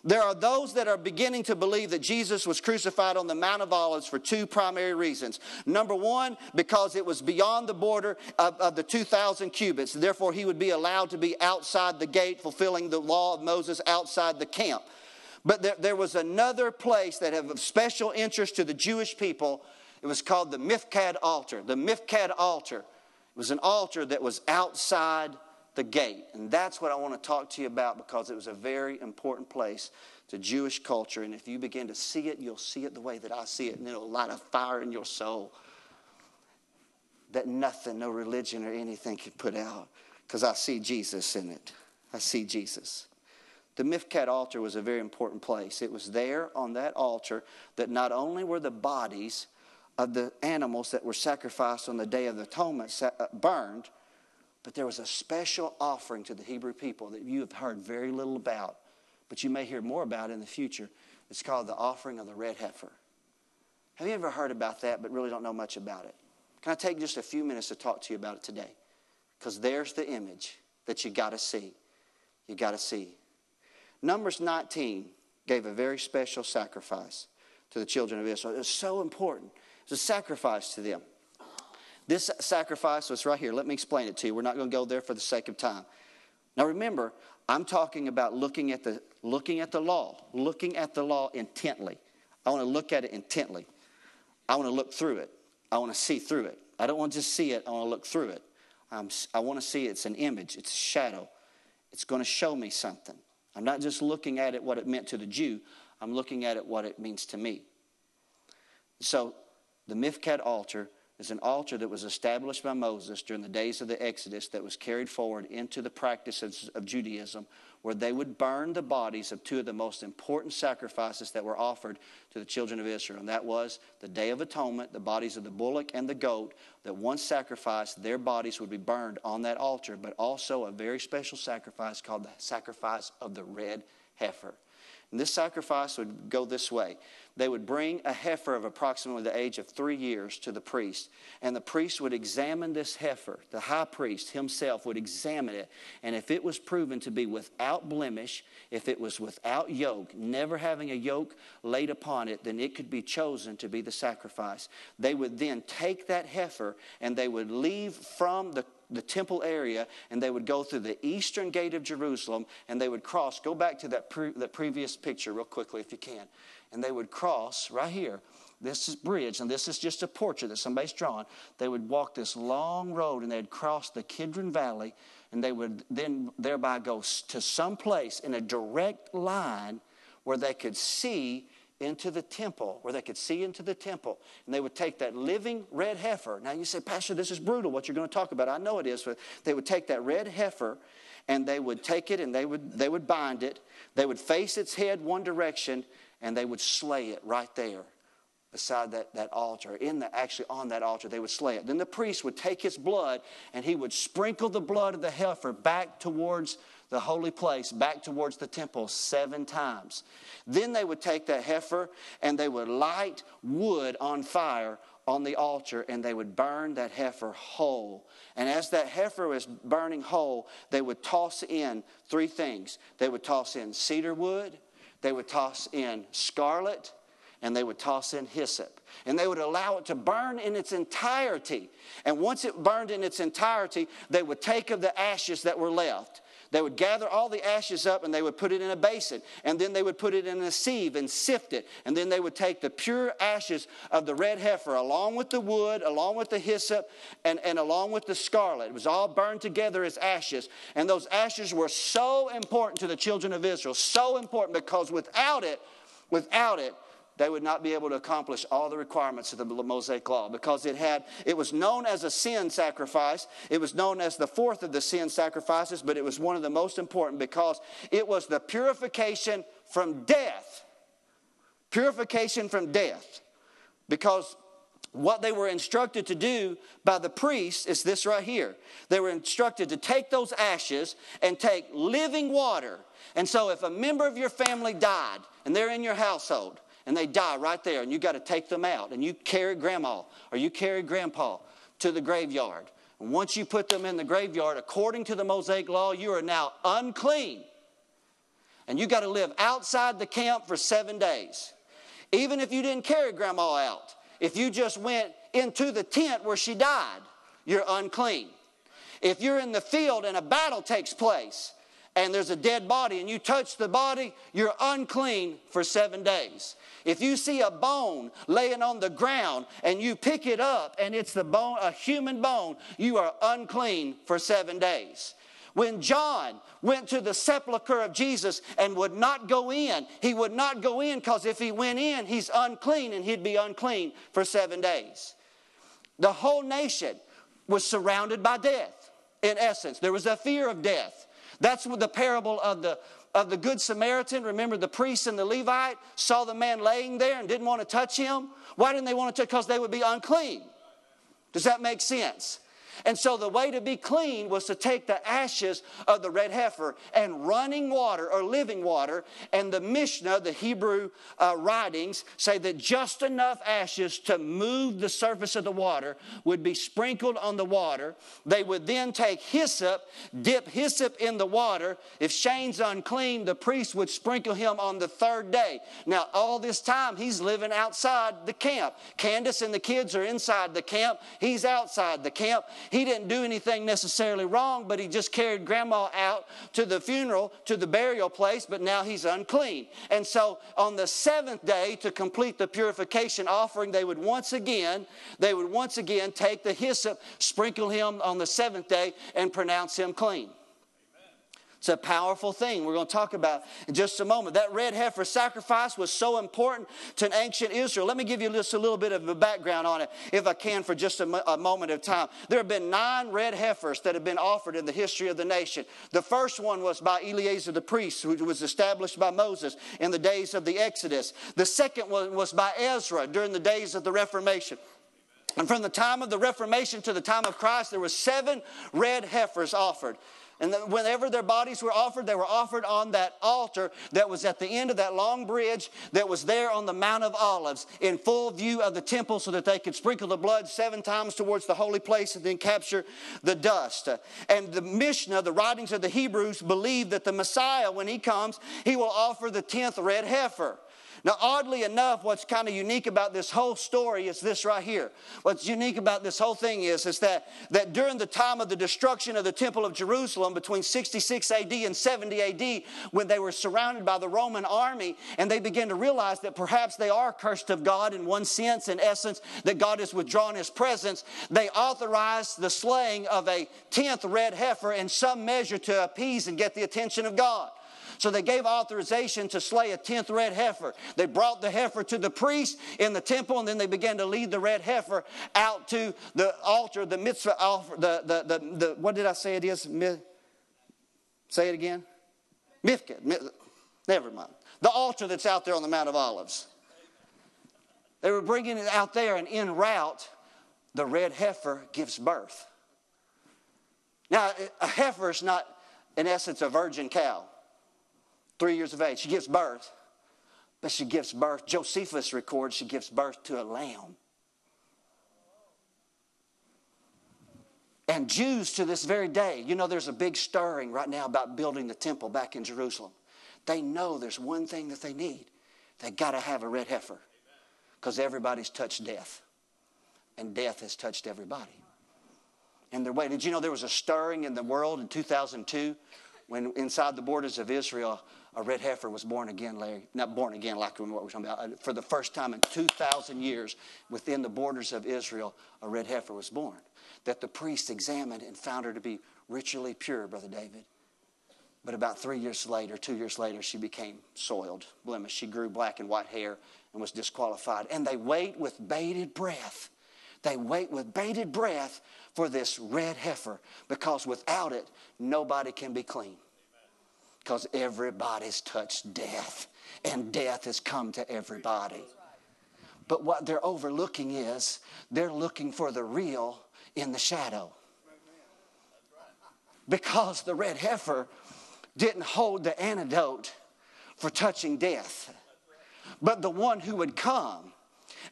There are those that are beginning to believe that Jesus was crucified on the Mount of Olives for two primary reasons. Number one, because it was beyond the border of, of, the 2,000 cubits. Therefore, he would be allowed to be outside the gate, fulfilling the law of Moses outside the camp. But there, there was another place that had special interest to the Jewish people. It was called the Mifkad altar. The Mifkad altar it was an altar that was outside the gate. And that's what I want to talk to you about because it was a very important place to Jewish culture. And if you begin to see it, you'll see it the way that I see it, and it'll light a fire in your soul that nothing, no religion or anything can put out because I see Jesus in it. I see Jesus. The Mifkad altar was a very important place. It was there on that altar that not only were the bodies of the animals that were sacrificed on the Day of the Atonement uh, burned, but there was a special offering to the Hebrew people that you have heard very little about, but you may hear more about in the future. It's called the offering of the red heifer. Have you ever heard about that but really don't know much about it? Can I take just a few minutes to talk to you about it today? Because there's the image that you got to see. You got to see. Numbers 19 gave a very special sacrifice to the children of Israel. It was so important. It was a sacrifice to them. This sacrifice was right here. Let me explain it to you. We're not going to go there for the sake of time. Now remember, I'm talking about looking at the looking at the law, looking at the law intently. I want to look at it intently. I want to look through it. I want to see through it. I don't want to just see it. I want to look through it. I'm, I want to see it's an image. It's a shadow. It's going to show me something. I'm not just looking at it what it meant to the Jew. I'm looking at it what it means to me. So the Mifkad altar is an altar that was established by Moses during the days of the Exodus that was carried forward into the practices of Judaism, where they would burn the bodies of two of the most important sacrifices that were offered to the children of Israel. And that was the Day of Atonement, the bodies of the bullock and the goat, that once sacrificed, their bodies would be burned on that altar, but also a very special sacrifice called the sacrifice of the red heifer. And this sacrifice would go this way. They would bring a heifer of approximately the age of three years to the priest, and the priest would examine this heifer. The high priest himself would examine it, and if it was proven to be without blemish, if it was without yoke, never having a yoke laid upon it, then it could be chosen to be the sacrifice. They would then take that heifer and they would leave from the the temple area and they would go through the eastern gate of Jerusalem and they would cross. Go back to that, pre, that previous picture, real quickly, if you can. And they would cross right here. This is bridge, and this is just a portrait that somebody's drawn. They would walk this long road and they'd cross the Kidron Valley and they would then thereby go to some place in a direct line where they could see into the temple, where they could see into the temple. And they would take that living red heifer. Now you say, Pastor, this is brutal what you're going to talk about. I know it is, but they would take that red heifer and they would take it and they would, they would bind it. They would face its head one direction and they would slay it right there beside that, that altar. In the, actually on that altar, they would slay it. Then the priest would take his blood and he would sprinkle the blood of the heifer back towards the holy place back towards the temple seven times. Then they would take that heifer and they would light wood on fire on the altar and they would burn that heifer whole. And as that heifer was burning whole, they would toss in three things they would toss in cedar wood, they would toss in scarlet, and they would toss in hyssop. And they would allow it to burn in its entirety. And once it burned in its entirety, they would take of the ashes that were left They would gather all the ashes up and they would put it in a basin. And then they would put it in a sieve and sift it. And then they would take the pure ashes of the red heifer along with the wood, along with the hyssop, and, and along with the scarlet. It was all burned together as ashes. And those ashes were so important to the children of Israel, so important because without it, without it, they would not be able to accomplish all the requirements of the Mosaic Law because it had it was known as a sin sacrifice. It was known as the fourth of the sin sacrifices, but it was one of the most important because it was the purification from death. Purification from death. Because what they were instructed to do by the priest is this right here. They were instructed to take those ashes and take living water. And so, if a member of your family died and they're in your household, and they die right there, and you got to take them out, and you carry grandma or you carry grandpa to the graveyard. And once you put them in the graveyard, according to the Mosaic law, you are now unclean. And you got to live outside the camp for seven days. Even if you didn't carry grandma out, if you just went into the tent where she died, you're unclean. If you're in the field and a battle takes place, and there's a dead body and you touch the body, you're unclean for seven days. If you see a bone laying on the ground and you pick it up and it's the bone, a human bone, you are unclean for seven days. When John went to the sepulchre of Jesus and would not go in, he would not go in because if he went in, he's unclean and he'd be unclean for seven days. The whole nation was surrounded by death, in essence. There was a fear of death. That's the parable of the, of the Good Samaritan. Remember, the priest and the Levite saw the man laying there and didn't want to touch him. Why didn't they want to touch? Because they would be unclean. Does that make sense? And so the way to be clean was to take the ashes of the red heifer and running water or living water. And the Mishnah, the Hebrew uh, writings, say that just enough ashes to move the surface of the water would be sprinkled on the water. They would then take hyssop, dip hyssop in the water. If Shane's unclean, the priest would sprinkle him on the third day. Now, all this time, he's living outside the camp. Candace and the kids are inside the camp, he's outside the camp. He didn't do anything necessarily wrong, but he just carried grandma out to the funeral, to the burial place, but now he's unclean. And so on the seventh day, to complete the purification offering, they would once again, they would once again take the hyssop, sprinkle him on the seventh day, and pronounce him clean. It's a powerful thing we're going to talk about in just a moment. That red heifer sacrifice was so important to ancient Israel. Let me give you just a little bit of a background on it, if I can, for just a, a moment of time. There have been nine red heifers that have been offered in the history of the nation. The first one was by Eleazar the priest, which was established by Moses in the days of the Exodus. The second one was by Ezra during the days of the Reformation. And from the time of the Reformation to the time of Christ, there were seven red heifers offered. And whenever their bodies were offered, they were offered on that altar that was at the end of that long bridge that was there on the Mount of Olives in full view of the temple so that they could sprinkle the blood seven times towards the holy place and then capture the dust. And the Mishnah, the writings of the Hebrews, believe that the Messiah, when he comes, he will offer the tenth red heifer. Now, oddly enough, what's kind of unique about this whole story is this right here. What's unique about this whole thing is, is that, that during the time of the destruction of the Temple of Jerusalem between 66 AD and 70 AD, when they were surrounded by the Roman army and they began to realize that perhaps they are cursed of God in one sense, in essence, that God has withdrawn his presence, they authorized the slaying of a tenth red heifer in some measure to appease and get the attention of God. So they gave authorization to slay a tenth red heifer. They brought the heifer to the priest in the temple, and then they began to lead the red heifer out to the altar, the mitzvah altar, the, the, the, the what did I say it is? say it again? Mifkah. Never mind. The altar that's out there on the Mount of Olives. They were bringing it out there, and en route, the red heifer gives birth. Now, a heifer is not, in essence, a virgin cow three years of age. She gives birth, but she gives birth. Josephus records she gives birth to a lamb. And Jews to this very day, you know, there's a big stirring right now about building the temple back in Jerusalem. They know there's one thing that they need. They got to have a red heifer because everybody's touched death, and death has touched everybody. And they're waiting. Did you know there was a stirring in the world in 2002 when inside the borders of Israel, a red heifer was born again, Larry. Not born again like what we're talking about. Uh, for the first time in 2,000 years, within the borders of Israel, a red heifer was born. That the priest examined and found her to be ritually pure, Brother David. But about three years later, two years later, she became soiled, blemished. She grew black and white hair and was disqualified. And they wait with bated breath. They wait with bated breath for this red heifer because without it, nobody can be clean. Because everybody's touched death, and death has come to everybody. But what they're overlooking is they're looking for the real in the shadow. Because the red heifer didn't hold the antidote for touching death, but the one who would come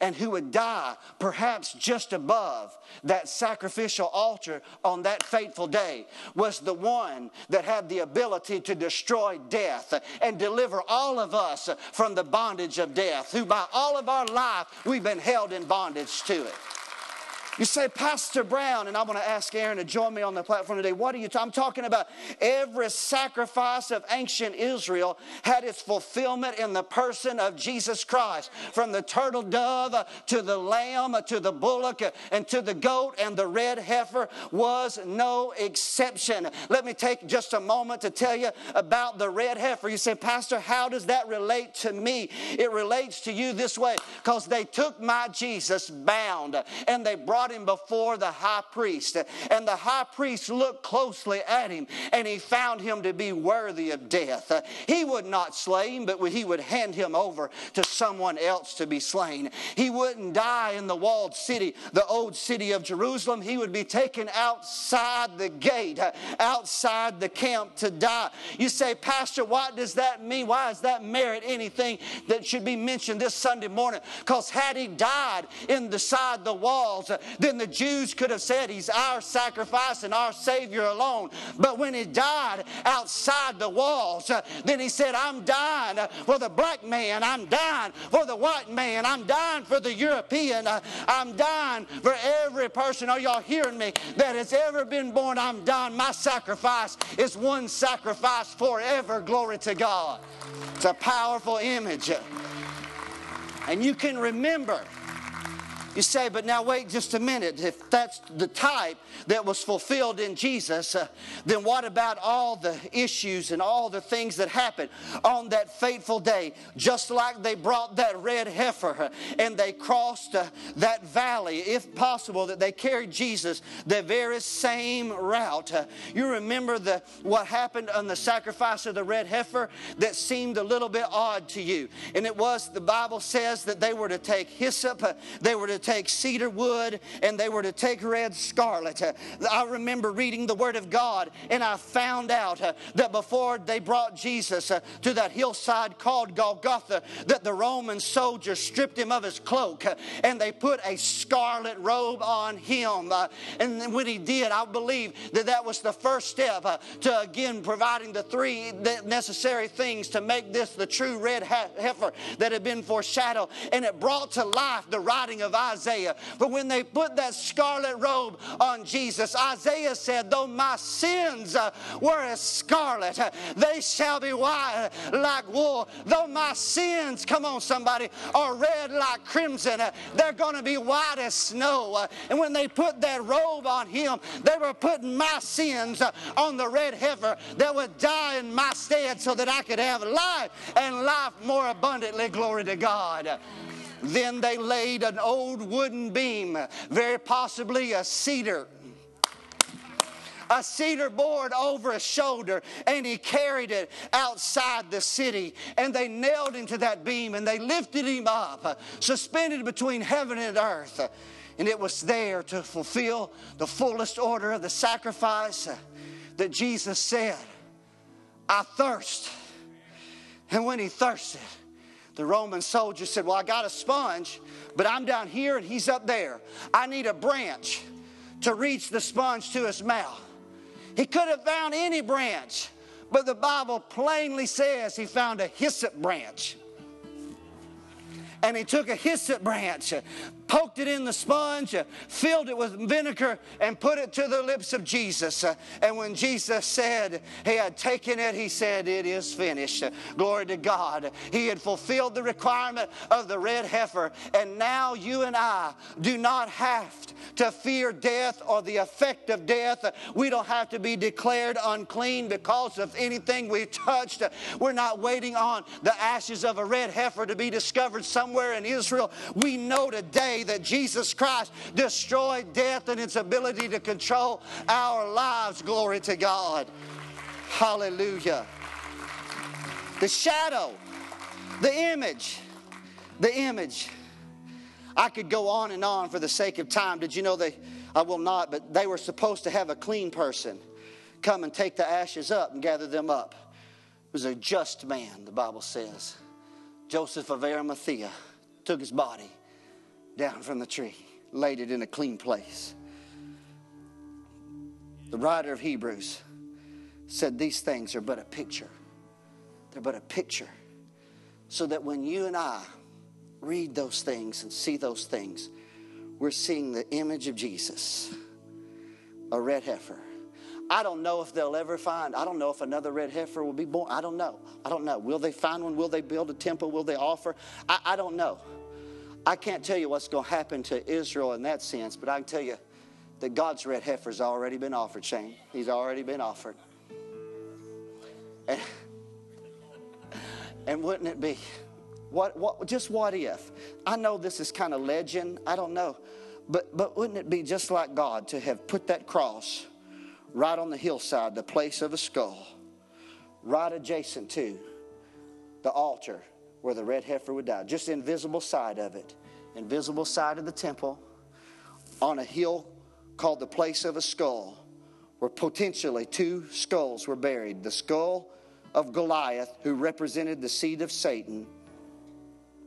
and who would die perhaps just above that sacrificial altar on that fateful day was the one that had the ability to destroy death and deliver all of us from the bondage of death, who by all of our life we've been held in bondage to it. You say, Pastor Brown, and I'm going to ask Aaron to join me on the platform today. What are you? I'm talking about every sacrifice of ancient Israel had its fulfillment in the person of Jesus Christ. From the turtle dove to the lamb to the bullock and to the goat and the red heifer was no exception. Let me take just a moment to tell you about the red heifer. You say, Pastor, how does that relate to me? It relates to you this way because they took my Jesus bound and they brought brought him before the high priest. And the high priest looked closely at him and he found him to be worthy of death. He would not slay him, but he would hand him over to someone else to be slain. He wouldn't die in the walled city, the old city of Jerusalem. He would be taken outside the gate, outside the camp to die. You say, Pastor, what does that mean? Why does that merit anything that should be mentioned this Sunday morning? Because had he died inside the walls, then the Jews could have said he's our sacrifice and our Savior alone. But when he died outside the walls, uh, then he said, I'm dying for the black man, I'm dying for the white man, I'm dying for the European, uh, I'm dying for every person. Are y'all hearing me? That has ever been born, I'm dying. My sacrifice is one sacrifice forever. Glory to God. It's a powerful image. And you can remember you say, but now wait just a minute. If that's the type that was fulfilled in Jesus, uh, then what about all the issues and all the things that happened on that fateful day? Just like they brought that red heifer uh, and they crossed uh, that valley, if possible, that they carried Jesus the very same route. Uh, you remember the what happened on the sacrifice of the red heifer that seemed a little bit odd to you, and it was the Bible says that they were to take hyssop, uh, they were to take cedar wood and they were to take red scarlet. Uh, I remember reading the Word of God and I found out uh, that before they brought Jesus uh, to that hillside called Golgotha, that the Roman soldiers stripped him of his cloak and they put a scarlet robe on him. And when he did, I believe that that was the first step to again providing the three necessary things to make this the true red heifer that had been foreshadowed. And it brought to life the writing of Isaiah Isaiah. But when they put that scarlet robe on Jesus, Isaiah said, Though my sins uh, were as scarlet, uh, they shall be white like wool. Though my sins, come on, somebody, are red like crimson, uh, they're going to be white as snow. And when they put that robe on him, they were putting my sins on the red heifer that would die in my stead so that I could have life and life more abundantly. Glory to God. Then they laid an old wooden beam, very possibly a cedar. A cedar board over his shoulder and he carried it outside the city. And they nailed him to that beam and they lifted him up suspended between heaven and earth. And it was there to fulfill the fullest order of the sacrifice that jesus said i thirst. And when he thirsted the Roman soldier said, Well, I got a sponge, but I'm down here and he's up there. I need a branch to reach the sponge to his mouth. He could have found any branch, but the Bible plainly says he found a hyssop branch. and he took a hyssop branch, poked it in the sponge, uh, filled it with vinegar, and put it to the lips of Jesus. Uh, and when Jesus said he had taken it, he said, It is finished. Glory to God. He had fulfilled the requirement of the red heifer, and now you and I do not have to fear death or the effect of death. We don't have to be declared unclean because of anything we touched. We're not waiting on the ashes of a red heifer to be discovered somewhere in Israel. We know today that Jesus Christ destroyed death and its ability to control our lives. Glory to God. Hallelujah. The shadow, the image, the image. I could go on and on for the sake of time. Did you know they, I will not, but they were supposed to have a clean person come and take the ashes up and gather them up. It was a just man, the Bible says. Joseph of Arimathea took his body down from the tree, laid it in a clean place. The writer of Hebrews said these things are but a picture. They're but a picture. So that when you and I read those things and see those things, we're seeing the image of Jesus, a red heifer. I don't know if they'll ever find, I don't know if another red heifer will be born. I don't know. I don't know. Will they find one? Will they build a temple? Will they offer? I, I don't know. I can't tell you what's going to happen to Israel in that sense, but I can tell you that God's red heifer's already been offered, Shane. He's already been offered. And, and wouldn't it be what, what, just what if? I know this is kind of legend. I don't know. But, but wouldn't it be just like God to have put that cross right on the hillside, the place of a skull, right adjacent to the altar where the red heifer would die? Just invisible side of it, invisible side of the temple, on a hill called the place of a skull, where potentially two skulls were buried the skull of Goliath, who represented the seed of Satan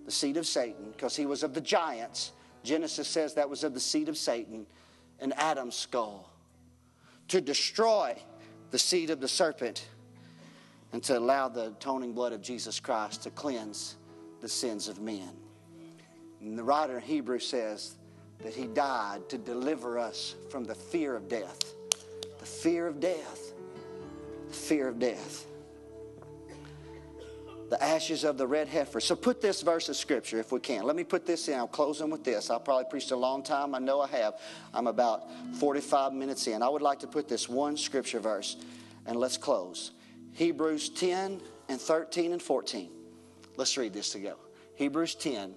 the seed of Satan, because he was of the giants. Genesis says that was of the seed of Satan, and Adam's skull. To destroy the seed of the serpent and to allow the atoning blood of Jesus Christ to cleanse the sins of men. And the writer in Hebrew says that he died to deliver us from the fear of death. The fear of death. The fear of death the ashes of the red heifer. So put this verse of scripture if we can. Let me put this in. I'm closing with this. I'll probably preached a long time. I know I have. I'm about 45 minutes in. I would like to put this one scripture verse and let's close. Hebrews 10 and 13 and 14. Let's read this together. Hebrews 10.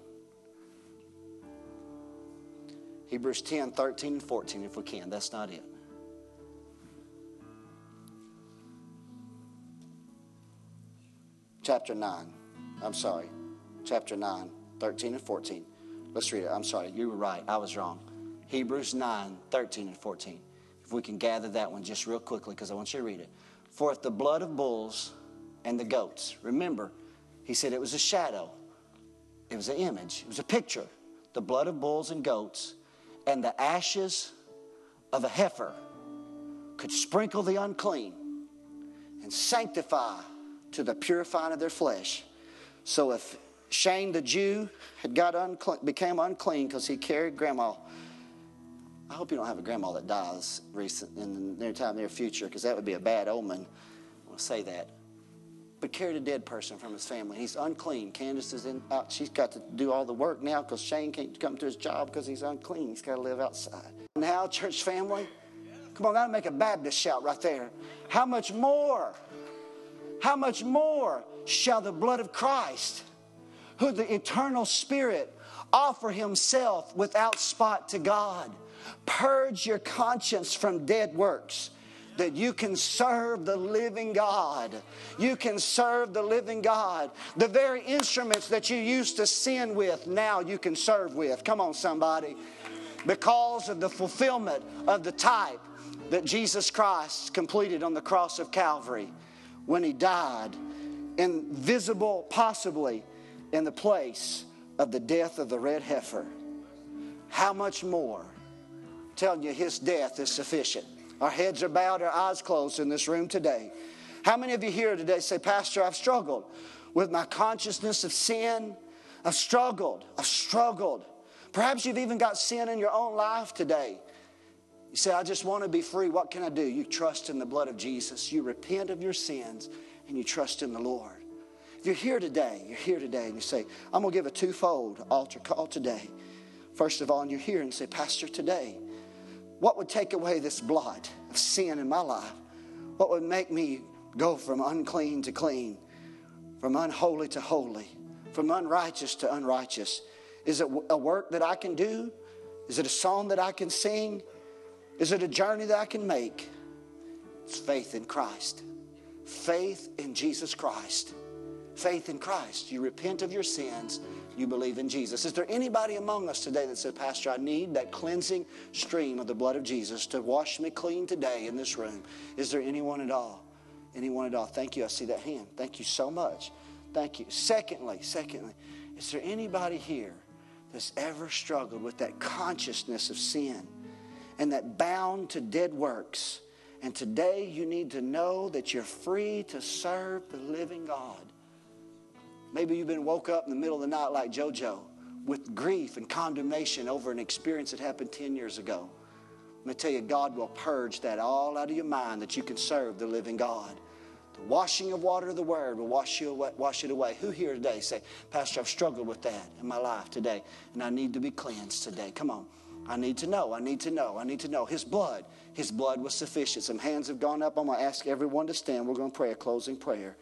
Hebrews 10, 13, and 14, if we can. That's not it. chapter 9. I'm sorry. Chapter 9, 13 and 14. Let's read it. I'm sorry. You were right. I was wrong. Hebrews 9, 13 and 14. If we can gather that one just real quickly, because I want you to read it. For if the blood of bulls and the goats, remember, he said it was a shadow, it was an image, it was a picture. The blood of bulls and goats and the ashes of a heifer could sprinkle the unclean and sanctify to the purifying of their flesh. So if Shane the Jew had got unclean, became unclean because he carried grandma, I hope you don't have a grandma that dies recent in the near time, near future, because that would be a bad omen. I want to say that. But carried a dead person from his family. He's unclean. Candace is in, out. She's got to do all the work now because Shane can't come to his job because he's unclean. He's got to live outside. Now, church family, come on, that'll make a Baptist shout right there. How much more? how much more shall the blood of Christ, who the eternal Spirit, offer himself without spot to God? Purge your conscience from dead works that you can serve the living God. You can serve the living God. The very instruments that you used to sin with, now you can serve with. Come on, somebody. Because of the fulfillment of the type that Jesus Christ completed on the cross of Calvary when he died, invisible, possibly in the place of the death of the red heifer. How much more? Telling you, his death is sufficient. Our heads are bowed, our eyes closed in this room today. How many of you here today say, Pastor, I've struggled with my consciousness of sin? I've struggled. I've struggled. Perhaps you've even got sin in your own life today. You say, I just want to be free. What can I do? You trust in the blood of Jesus. You repent of your sins and you trust in the Lord. If you're here today, you're here today and you say, I'm going to give a twofold altar call today. First of all, and you're here and say, Pastor, today, what would take away this blot of sin in my life? What would make me go from unclean to clean, from unholy to holy, from unrighteous to unrighteous? Is it a work that I can do? Is it a song that I can sing? Is it a journey that I can make? It's faith in Christ. Faith in Jesus Christ. Faith in Christ. You repent of your sins, you believe in Jesus. Is there anybody among us today that said, Pastor, I need that cleansing stream of the blood of Jesus to wash me clean today in this room? Is there anyone at all? Anyone at all? Thank you. I see that hand. Thank you so much. Thank you. Secondly, secondly, is there anybody here that's ever struggled with that consciousness of sin? and that bound to dead works. And today you need to know that you're free to serve the living God. Maybe you've been woke up in the middle of the night like JoJo with grief and condemnation over an experience that happened 10 years ago. Let me tell you, God will purge that all out of your mind that you can serve the living God. The washing of water of the Word will wash, you away, wash it away. Who here today say, Pastor, I've struggled with that in my life today, and I need to be cleansed today? Come on. I need to know. I need to know. I need to know. His blood, His blood was sufficient. Some hands have gone up. I'm going to ask everyone to stand. We're going to pray a closing prayer.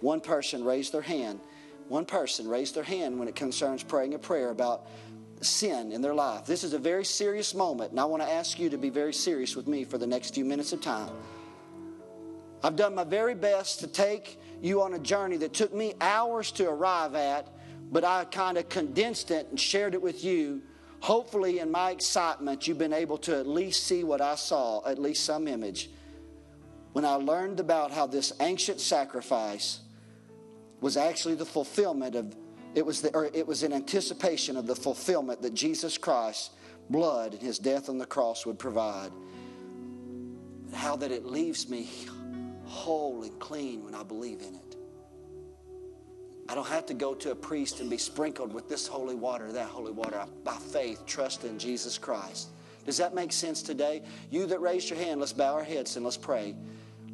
One person raised their hand. One person raised their hand when it concerns praying a prayer about sin in their life. This is a very serious moment, and I want to ask you to be very serious with me for the next few minutes of time. I've done my very best to take you on a journey that took me hours to arrive at, but I kind of condensed it and shared it with you Hopefully, in my excitement, you've been able to at least see what I saw, at least some image. When I learned about how this ancient sacrifice was actually the fulfillment of it was the, or it was in anticipation of the fulfillment that Jesus Christ's blood and his death on the cross would provide. How that it leaves me whole and clean when I believe in it. I don't have to go to a priest and be sprinkled with this holy water, that holy water. I, by faith, trust in Jesus Christ. Does that make sense today? You that raised your hand, let's bow our heads and let's pray.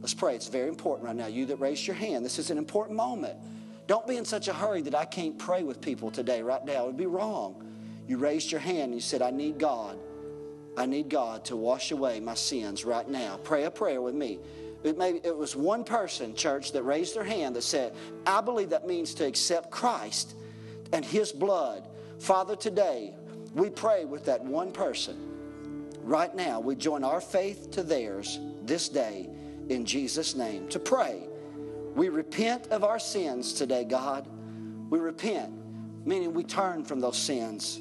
Let's pray. It's very important right now. You that raised your hand, this is an important moment. Don't be in such a hurry that I can't pray with people today, right now. It would be wrong. You raised your hand and you said, I need God. I need God to wash away my sins right now. Pray a prayer with me. It, may, it was one person, church, that raised their hand that said, I believe that means to accept Christ and His blood. Father, today we pray with that one person. Right now, we join our faith to theirs this day in Jesus' name to pray. We repent of our sins today, God. We repent, meaning we turn from those sins.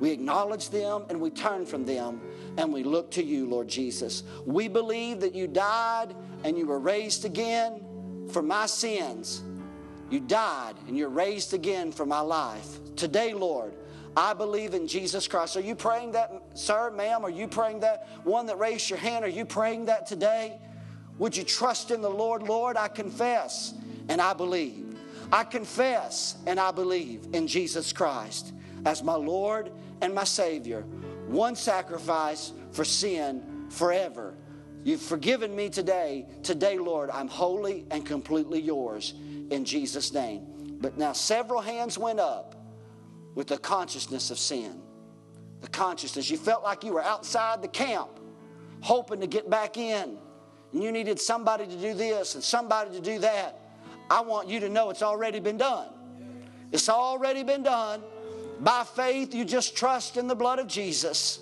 We acknowledge them and we turn from them and we look to you, Lord Jesus. We believe that you died and you were raised again for my sins. You died and you're raised again for my life. Today, Lord, I believe in Jesus Christ. Are you praying that, sir, ma'am? Are you praying that? One that raised your hand, are you praying that today? Would you trust in the Lord? Lord, I confess and I believe. I confess and I believe in Jesus Christ as my Lord and my Savior one sacrifice for sin forever. You've forgiven me today. Today, Lord, I'm wholly and completely yours in Jesus' name. But now several hands went up with the consciousness of sin. The consciousness. You felt like you were outside the camp, hoping to get back in. And you needed somebody to do this and somebody to do that. I want you to know it's already been done. It's already been done. By faith, you just trust in the blood of Jesus,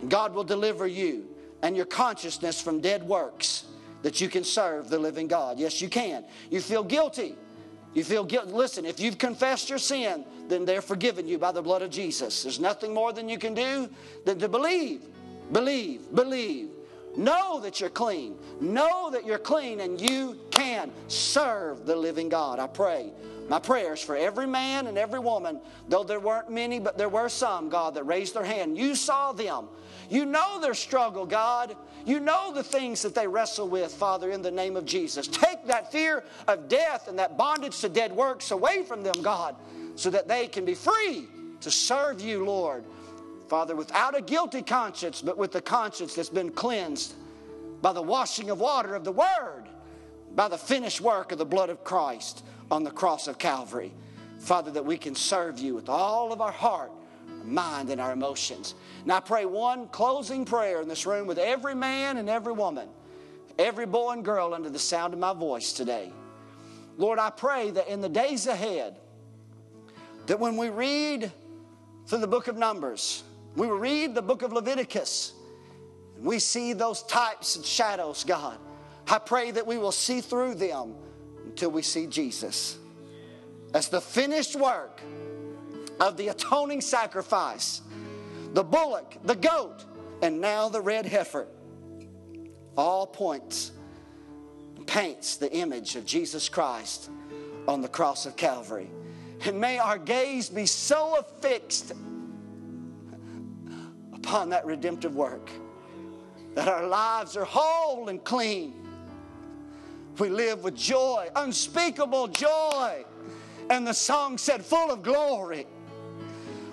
and God will deliver you and your consciousness from dead works that you can serve the living God. Yes, you can. You feel guilty. You feel guilty. Listen, if you've confessed your sin, then they're forgiven you by the blood of Jesus. There's nothing more than you can do than to believe, believe, believe. Know that you're clean. Know that you're clean and you can serve the living God. I pray My prayers for every man and every woman, though there weren't many, but there were some, God, that raised their hand. You saw them. You know their struggle, God. You know the things that they wrestle with, Father, in the name of Jesus. Take that fear of death and that bondage to dead works away from them, God, so that they can be free to serve you, Lord. Father, without a guilty conscience, but with the conscience that's been cleansed by the washing of water of the Word, by the finished work of the blood of Christ on the cross of Calvary. Father, that we can serve you with all of our heart, our mind, and our emotions. And I pray one closing prayer in this room with every man and every woman, every boy and girl under the sound of my voice today. Lord, I pray that in the days ahead, that when we read through the book of Numbers, we read the book of Leviticus, and we see those types and shadows, God. I pray that we will see through them until we see Jesus. As the finished work of the atoning sacrifice, the bullock, the goat, and now the red heifer, all points, paints the image of Jesus Christ on the cross of Calvary. And may our gaze be so affixed upon that redemptive work that our lives are whole and clean. We live with joy, unspeakable joy. And the song said, full of glory,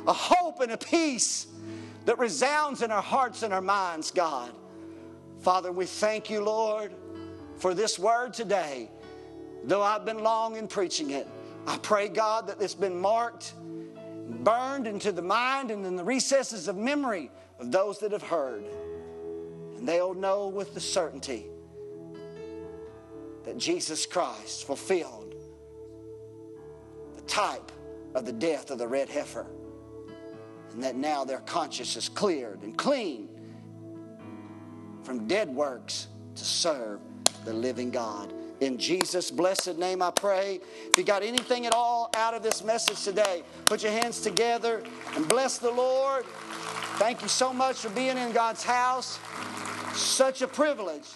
a hope and a peace that resounds in our hearts and our minds, God. Father, we thank you, Lord, for this word today. Though I've been long in preaching it, I pray, God, that it's been marked, burned into the mind and in the recesses of memory of those that have heard. And they'll know with the certainty that Jesus Christ fulfilled the type of the death of the red heifer. And that now their conscience is cleared and clean from dead works to serve the living God. In Jesus' blessed name, I pray. If you got anything at all out of this message today, put your hands together and bless the Lord. Thank you so much for being in God's house. Such a privilege